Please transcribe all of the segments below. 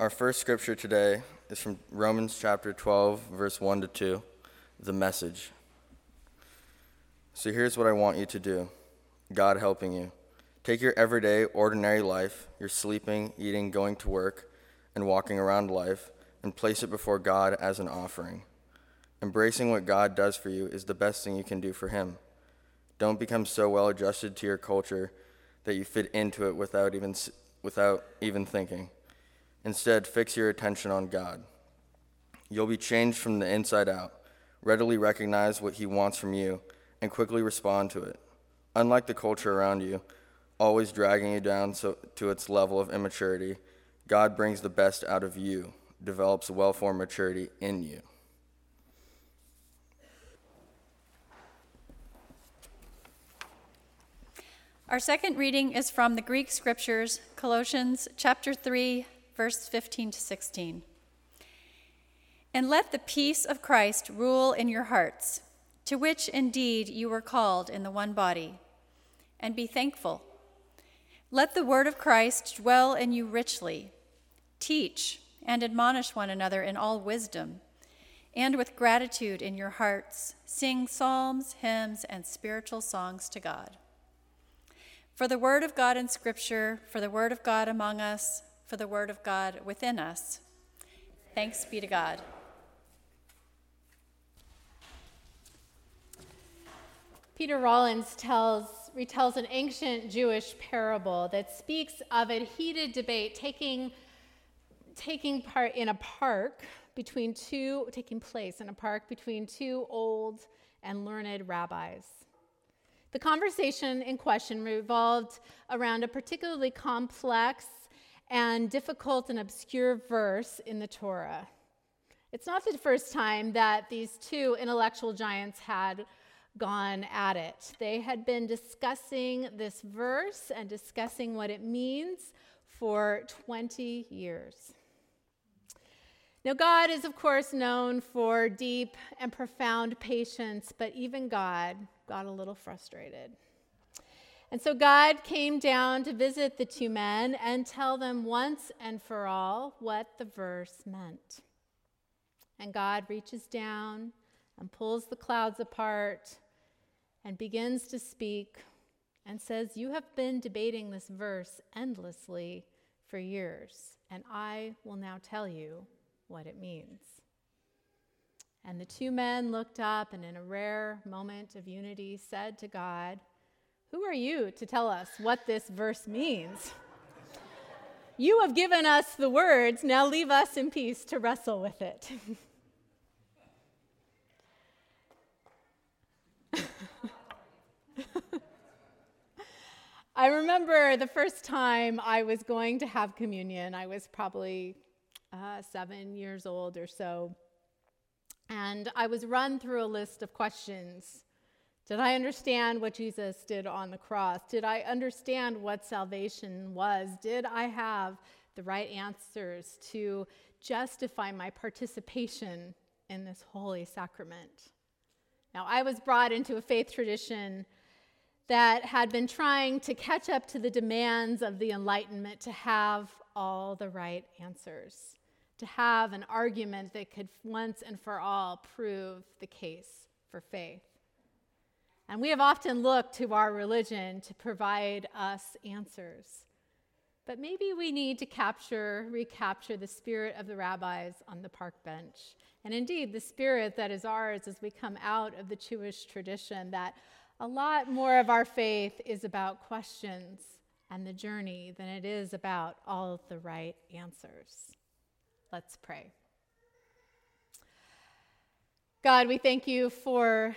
Our first scripture today is from Romans chapter 12, verse 1 to 2, the message. So here's what I want you to do God helping you. Take your everyday, ordinary life, your sleeping, eating, going to work, and walking around life, and place it before God as an offering. Embracing what God does for you is the best thing you can do for Him. Don't become so well adjusted to your culture that you fit into it without even, without even thinking. Instead, fix your attention on God. You'll be changed from the inside out. Readily recognize what He wants from you and quickly respond to it. Unlike the culture around you, always dragging you down so, to its level of immaturity, God brings the best out of you, develops well formed maturity in you. Our second reading is from the Greek scriptures, Colossians chapter 3, verse 15 to 16. And let the peace of Christ rule in your hearts, to which indeed you were called in the one body, and be thankful. Let the word of Christ dwell in you richly. Teach and admonish one another in all wisdom, and with gratitude in your hearts, sing psalms, hymns, and spiritual songs to God. For the word of God in Scripture, for the word of God among us, for the word of God within us. Thanks be to God. Peter Rollins tells, retells an ancient Jewish parable that speaks of a heated debate taking, taking part in a park between two, taking place in a park between two old and learned rabbis. The conversation in question revolved around a particularly complex and difficult and obscure verse in the Torah. It's not the first time that these two intellectual giants had gone at it. They had been discussing this verse and discussing what it means for 20 years. Now, God is, of course, known for deep and profound patience, but even God got a little frustrated. And so God came down to visit the two men and tell them once and for all what the verse meant. And God reaches down and pulls the clouds apart and begins to speak and says, You have been debating this verse endlessly for years, and I will now tell you what it means. And the two men looked up and, in a rare moment of unity, said to God, who are you to tell us what this verse means? You have given us the words, now leave us in peace to wrestle with it. I remember the first time I was going to have communion. I was probably uh, seven years old or so. And I was run through a list of questions did I understand what Jesus did on the cross? Did I understand what salvation was? Did I have the right answers to justify my participation in this holy sacrament? Now, I was brought into a faith tradition that had been trying to catch up to the demands of the Enlightenment to have all the right answers, to have an argument that could once and for all prove the case for faith. And we have often looked to our religion to provide us answers. But maybe we need to capture, recapture the spirit of the rabbis on the park bench. And indeed, the spirit that is ours as we come out of the Jewish tradition, that a lot more of our faith is about questions and the journey than it is about all of the right answers. Let's pray. God, we thank you for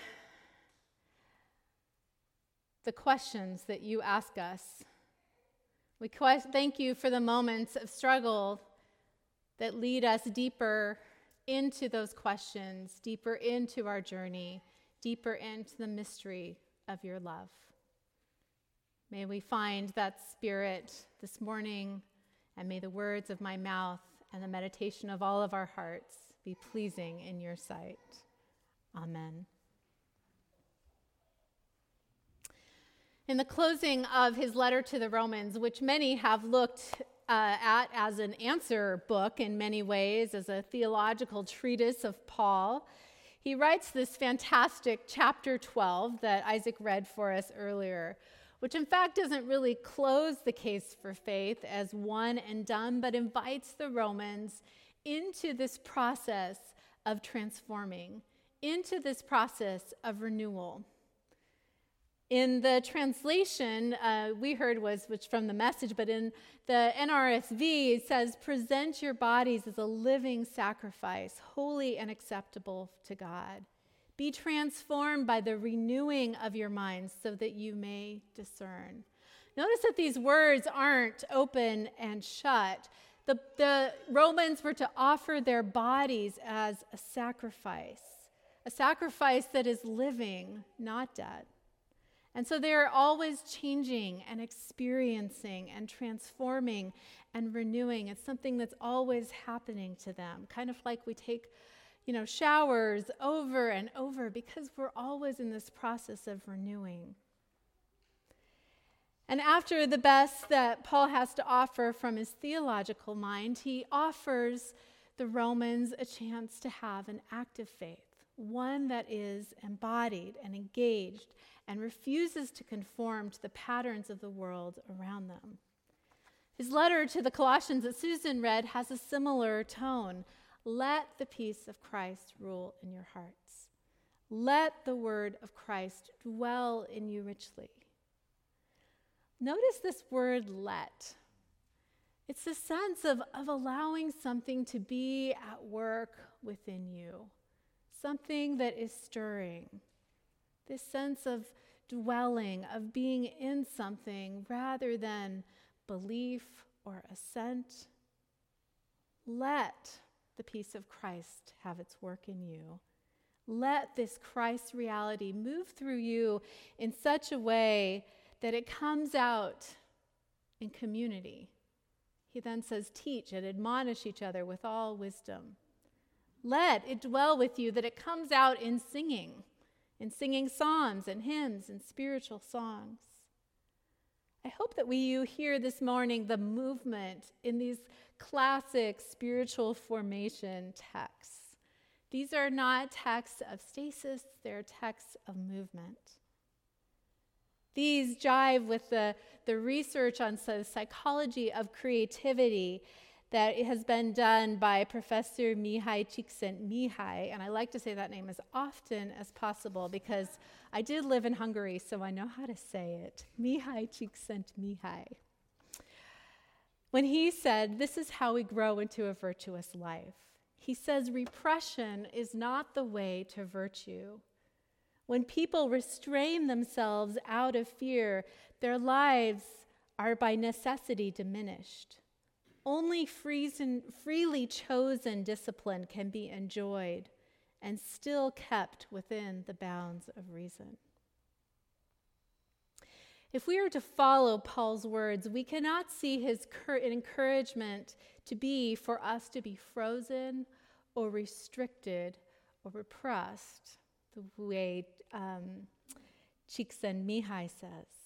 the questions that you ask us. We thank you for the moments of struggle that lead us deeper into those questions, deeper into our journey, deeper into the mystery of your love. May we find that spirit this morning, and may the words of my mouth and the meditation of all of our hearts be pleasing in your sight. Amen. In the closing of his letter to the Romans, which many have looked uh, at as an answer book in many ways, as a theological treatise of Paul. He writes this fantastic chapter 12 that Isaac read for us earlier, which in fact doesn't really close the case for faith as one and done, but invites the Romans into this process of transforming, into this process of renewal. In the translation uh, we heard was which from the message, but in the NRSV it says, "Present your bodies as a living sacrifice, holy and acceptable to God. Be transformed by the renewing of your minds, so that you may discern." Notice that these words aren't open and shut. The, the Romans were to offer their bodies as a sacrifice, a sacrifice that is living, not dead. And so they're always changing and experiencing and transforming and renewing. It's something that's always happening to them, kind of like we take, you know, showers over and over because we're always in this process of renewing. And after the best that Paul has to offer from his theological mind, he offers the Romans a chance to have an active faith one that is embodied and engaged and refuses to conform to the patterns of the world around them. His letter to the Colossians that Susan read has a similar tone. Let the peace of Christ rule in your hearts. Let the word of Christ dwell in you richly. Notice this word let. It's the sense of, of allowing something to be at work within you something that is stirring. This sense of dwelling, of being in something rather than belief or assent. Let the peace of Christ have its work in you. Let this Christ reality move through you in such a way that it comes out in community. He then says, Teach and admonish each other with all wisdom. Let it dwell with you, that it comes out in singing, in singing psalms and hymns and spiritual songs. I hope that we you hear this morning the movement in these classic spiritual formation texts. These are not texts of stasis, they're texts of movement. These jive with the, the research on the psychology of creativity that has been done by Professor Mihai Csikszentmihalyi, and I like to say that name as often as possible because I did live in Hungary, so I know how to say it. Mihai Csikszentmihalyi. When he said, This is how we grow into a virtuous life, he says, Repression is not the way to virtue. When people restrain themselves out of fear, their lives are by necessity diminished. Only freely chosen discipline can be enjoyed and still kept within the bounds of reason. If we are to follow Paul's words, we cannot see his encouragement to be for us to be frozen or restricted or repressed, the way um, Csikszentmihalyi says.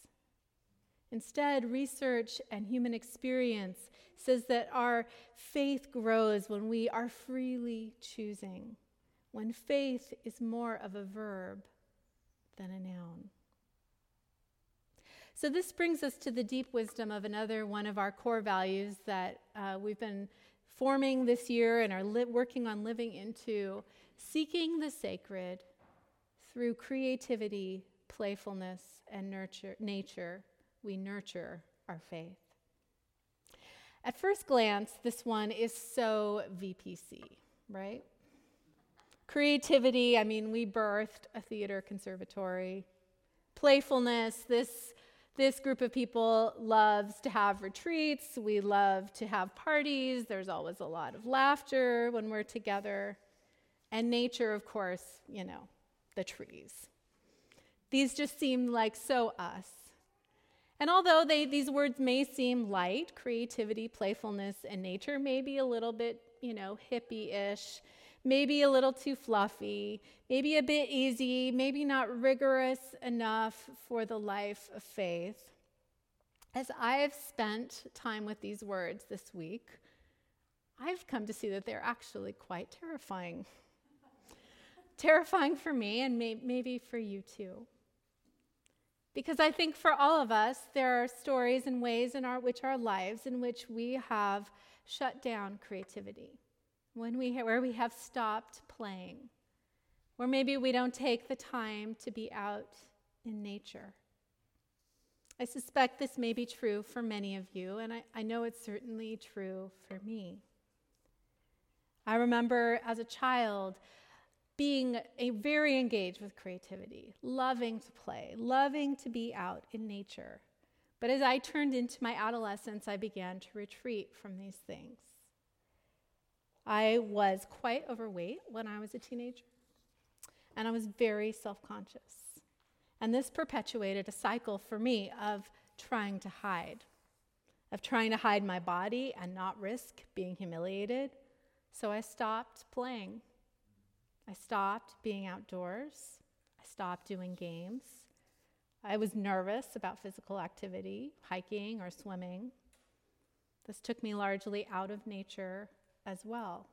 Instead, research and human experience says that our faith grows when we are freely choosing, when faith is more of a verb than a noun. So, this brings us to the deep wisdom of another one of our core values that uh, we've been forming this year and are li- working on living into seeking the sacred through creativity, playfulness, and nurture, nature we nurture our faith. At first glance, this one is so VPC, right? Creativity, I mean, we birthed a theater conservatory. Playfulness, this, this group of people loves to have retreats. We love to have parties. There's always a lot of laughter when we're together. And nature, of course, you know, the trees. These just seem like so us. And although they, these words may seem light, creativity, playfulness, and nature may be a little bit, you know, hippie ish, maybe a little too fluffy, maybe a bit easy, maybe not rigorous enough for the life of faith. as I have spent time with these words this week, I've come to see that they're actually quite terrifying. terrifying for me, and may- maybe for you too. Because I think for all of us, there are stories and ways in our, which our lives in which we have shut down creativity, when we, where we have stopped playing, where maybe we don't take the time to be out in nature. I suspect this may be true for many of you, and I, I know it's certainly true for me. I remember as a child being a very engaged with creativity, loving to play, loving to be out in nature. But as I turned into my adolescence, I began to retreat from these things. I was quite overweight when I was a teenager, and I was very self conscious. And this perpetuated a cycle for me of trying to hide, of trying to hide my body and not risk being humiliated. So I stopped playing. I stopped being outdoors. I stopped doing games. I was nervous about physical activity, hiking or swimming. This took me largely out of nature as well.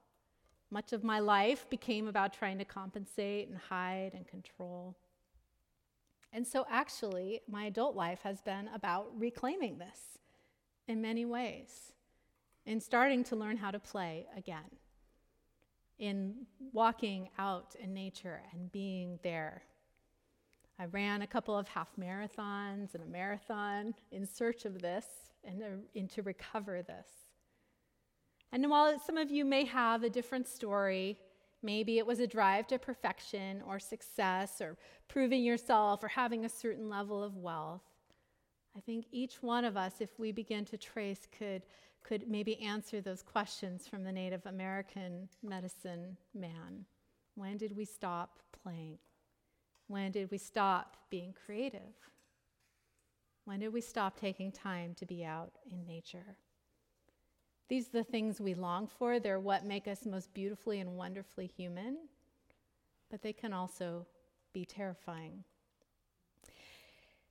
Much of my life became about trying to compensate and hide and control. And so, actually, my adult life has been about reclaiming this in many ways and starting to learn how to play again, in walking out in nature and being there. I ran a couple of half marathons and a marathon in search of this and, uh, and to recover this. And while some of you may have a different story, maybe it was a drive to perfection or success or proving yourself or having a certain level of wealth. I think each one of us, if we begin to trace, could, could maybe answer those questions from the Native American medicine man. When did we stop playing? When did we stop being creative? When did we stop taking time to be out in nature? These are the things we long for. They're what make us most beautifully and wonderfully human, but they can also be terrifying.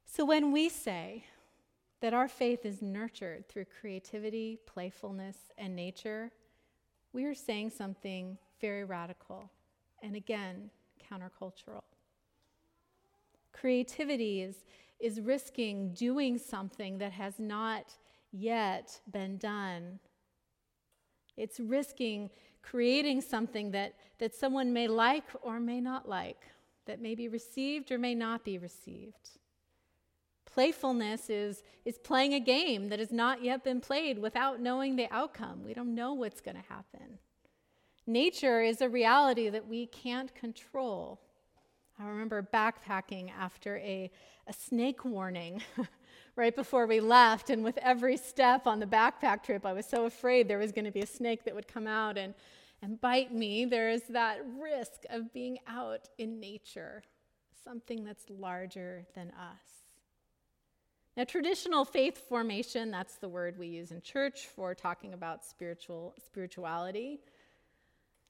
So when we say that our faith is nurtured through creativity, playfulness, and nature, we are saying something very radical and again, countercultural. Creativity is, is risking doing something that has not yet been done it's risking creating something that, that someone may like or may not like, that may be received or may not be received. Playfulness is, is playing a game that has not yet been played without knowing the outcome. We don't know what's going to happen. Nature is a reality that we can't control. I remember backpacking after a, a snake warning right before we left. And with every step on the backpack trip, I was so afraid there was going to be a snake that would come out and, and bite me. There is that risk of being out in nature, something that's larger than us. Now, traditional faith formation, that's the word we use in church for talking about spiritual spirituality.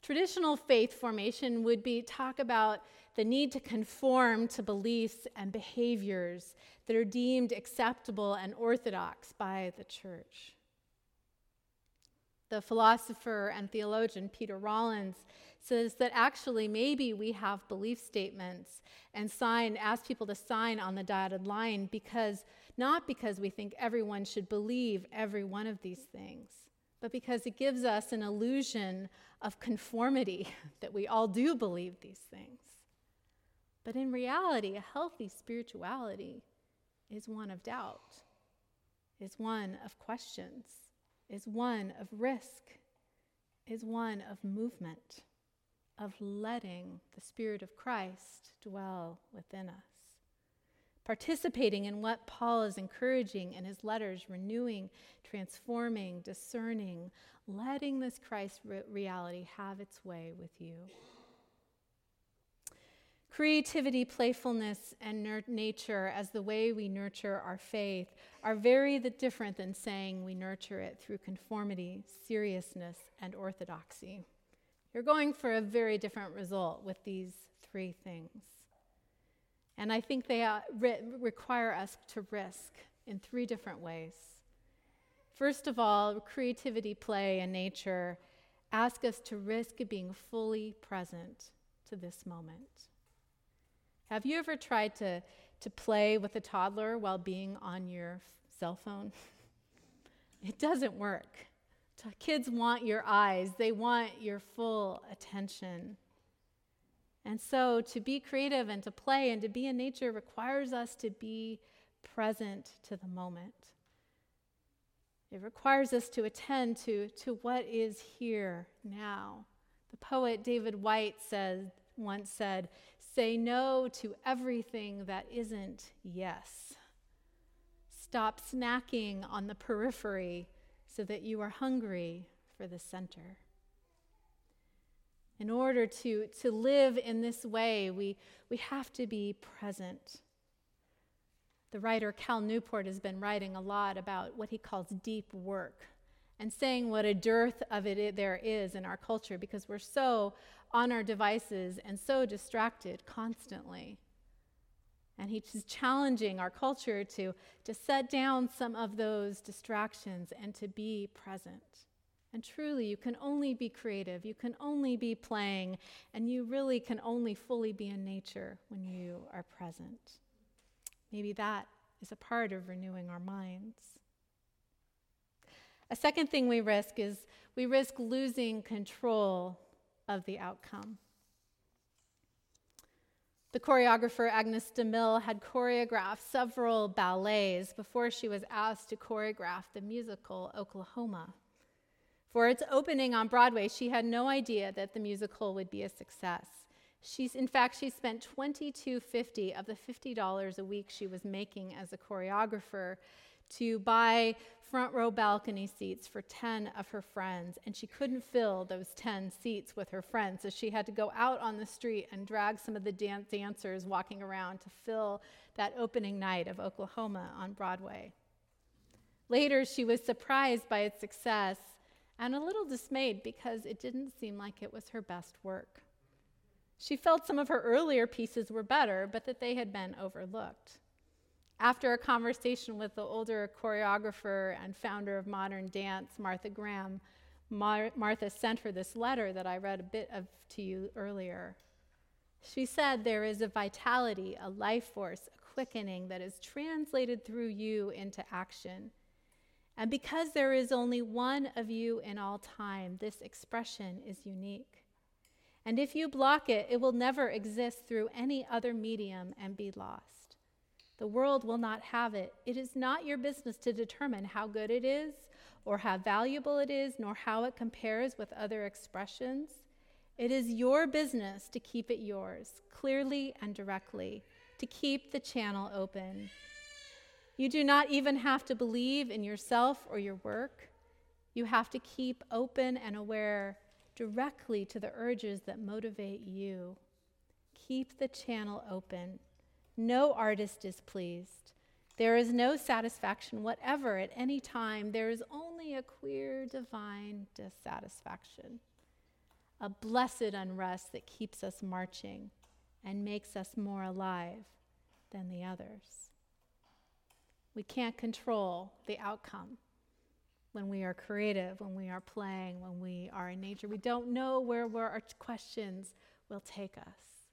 Traditional faith formation would be talk about the need to conform to beliefs and behaviors that are deemed acceptable and orthodox by the church. The philosopher and theologian Peter Rollins says that actually maybe we have belief statements and sign ask people to sign on the dotted line because not because we think everyone should believe every one of these things but because it gives us an illusion of conformity that we all do believe these things. But in reality, a healthy spirituality is one of doubt, is one of questions, is one of risk, is one of movement, of letting the Spirit of Christ dwell within us participating in what Paul is encouraging in his letters, renewing, transforming, discerning, letting this Christ re- reality have its way with you. Creativity, playfulness, and nature as the way we nurture our faith are very different than saying we nurture it through conformity, seriousness, and orthodoxy. You're going for a very different result with these three things. And I think they uh, re- require us to risk in three different ways. First of all, creativity, play, and nature ask us to risk being fully present to this moment. Have you ever tried to, to play with a toddler while being on your cell phone? It doesn't work. Kids want your eyes, they want your full attention. And so, to be creative and to play and to be in nature requires us to be present to the moment. It requires us to attend to, to what is here now. The poet David Whyte once said, Say no to everything that isn't yes. Stop snacking on the periphery so that you are hungry for the center. In order to, to live in this way, we, we have to be present. The writer Cal Newport has been writing a lot about what he calls deep work and saying what a dearth of it there is in our culture because we're so on our devices and so distracted constantly. And he's challenging our culture to, to set down some of those distractions and to be present. And truly, you can only be creative, you can only be playing, and you really can only fully be in nature when you are present. Maybe that is a part of renewing our minds. A second thing we risk is we risk losing control of the outcome. The choreographer Agnes de Mille had choreographed several ballets before she was asked to choreograph the musical Oklahoma. For its opening on Broadway, she had no idea that the musical would be a success. She's, in fact, she spent $22.50 of the $50 a week she was making as a choreographer to buy front row balcony seats for 10 of her friends, and she couldn't fill those 10 seats with her friends, so she had to go out on the street and drag some of the dan- dancers walking around to fill that opening night of Oklahoma on Broadway. Later, she was surprised by its success and a little dismayed because it didn't seem like it was her best work. She felt some of her earlier pieces were better, but that they had been overlooked. After a conversation with the older choreographer and founder of modern dance, Martha Graham, Mar- Martha sent her this letter that I read a bit of to you earlier. She said, There is a vitality, a life force, a quickening that is translated through you into action. And because there is only one of you in all time, this expression is unique. And if you block it, it will never exist through any other medium and be lost. The world will not have it. It is not your business to determine how good it is, or how valuable it is, nor how it compares with other expressions. It is your business to keep it yours, clearly and directly, to keep the channel open. You do not even have to believe in yourself or your work. You have to keep open and aware directly to the urges that motivate you. Keep the channel open. No artist is pleased. There is no satisfaction whatever at any time. There is only a queer divine dissatisfaction, a blessed unrest that keeps us marching and makes us more alive than the others. We can't control the outcome when we are creative, when we are playing, when we are in nature. We don't know where, where our questions will take us.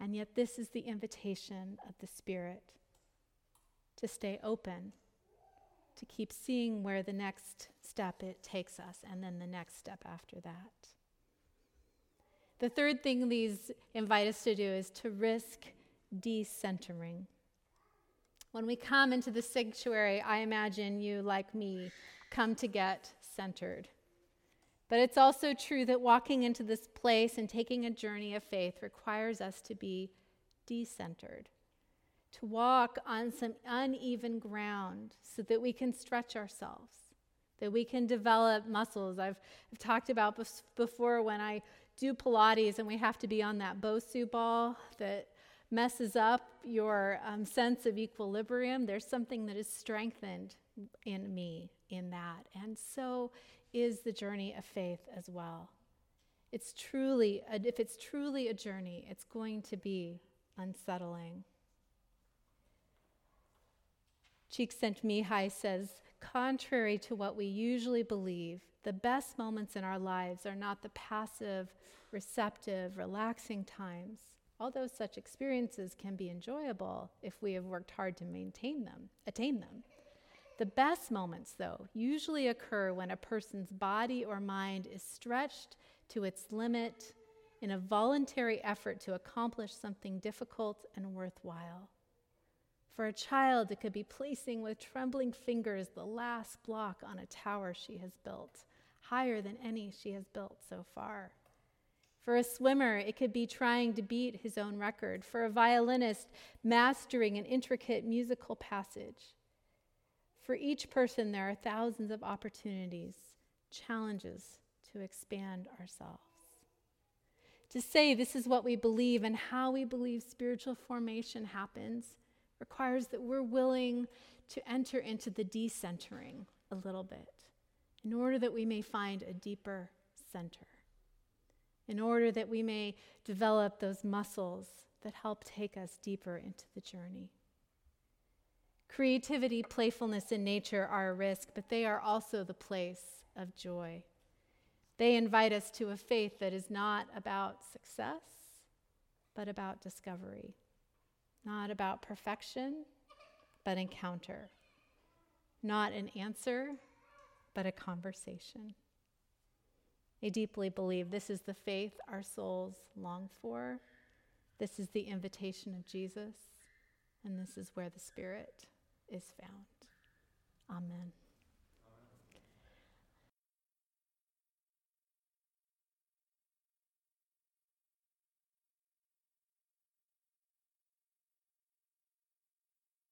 And yet, this is the invitation of the Spirit to stay open, to keep seeing where the next step it takes us, and then the next step after that. The third thing these invite us to do is to risk decentering. When we come into the sanctuary, I imagine you, like me, come to get centered. But it's also true that walking into this place and taking a journey of faith requires us to be decentered, to walk on some uneven ground so that we can stretch ourselves, that we can develop muscles. I've, I've talked about before when I do Pilates and we have to be on that Bosu ball that messes up your um, sense of equilibrium. There's something that is strengthened in me in that. And so is the journey of faith as well. It's truly, if it's truly a journey, it's going to be unsettling. Csikszentmihalyi says, contrary to what we usually believe, the best moments in our lives are not the passive, receptive, relaxing times, although such experiences can be enjoyable if we have worked hard to maintain them, attain them. The best moments, though, usually occur when a person's body or mind is stretched to its limit in a voluntary effort to accomplish something difficult and worthwhile. For a child, it could be placing with trembling fingers the last block on a tower she has built, higher than any she has built so far. For a swimmer, it could be trying to beat his own record. For a violinist, mastering an intricate musical passage. For each person, there are thousands of opportunities, challenges to expand ourselves. To say this is what we believe and how we believe spiritual formation happens requires that we're willing to enter into the decentering a little bit in order that we may find a deeper center, in order that we may develop those muscles that help take us deeper into the journey. Creativity, playfulness, and nature are a risk, but they are also the place of joy. They invite us to a faith that is not about success, but about discovery not about perfection, but encounter. Not an answer, but a conversation. I deeply believe this is the faith our souls long for. This is the invitation of Jesus, and this is where the Spirit is found. Amen.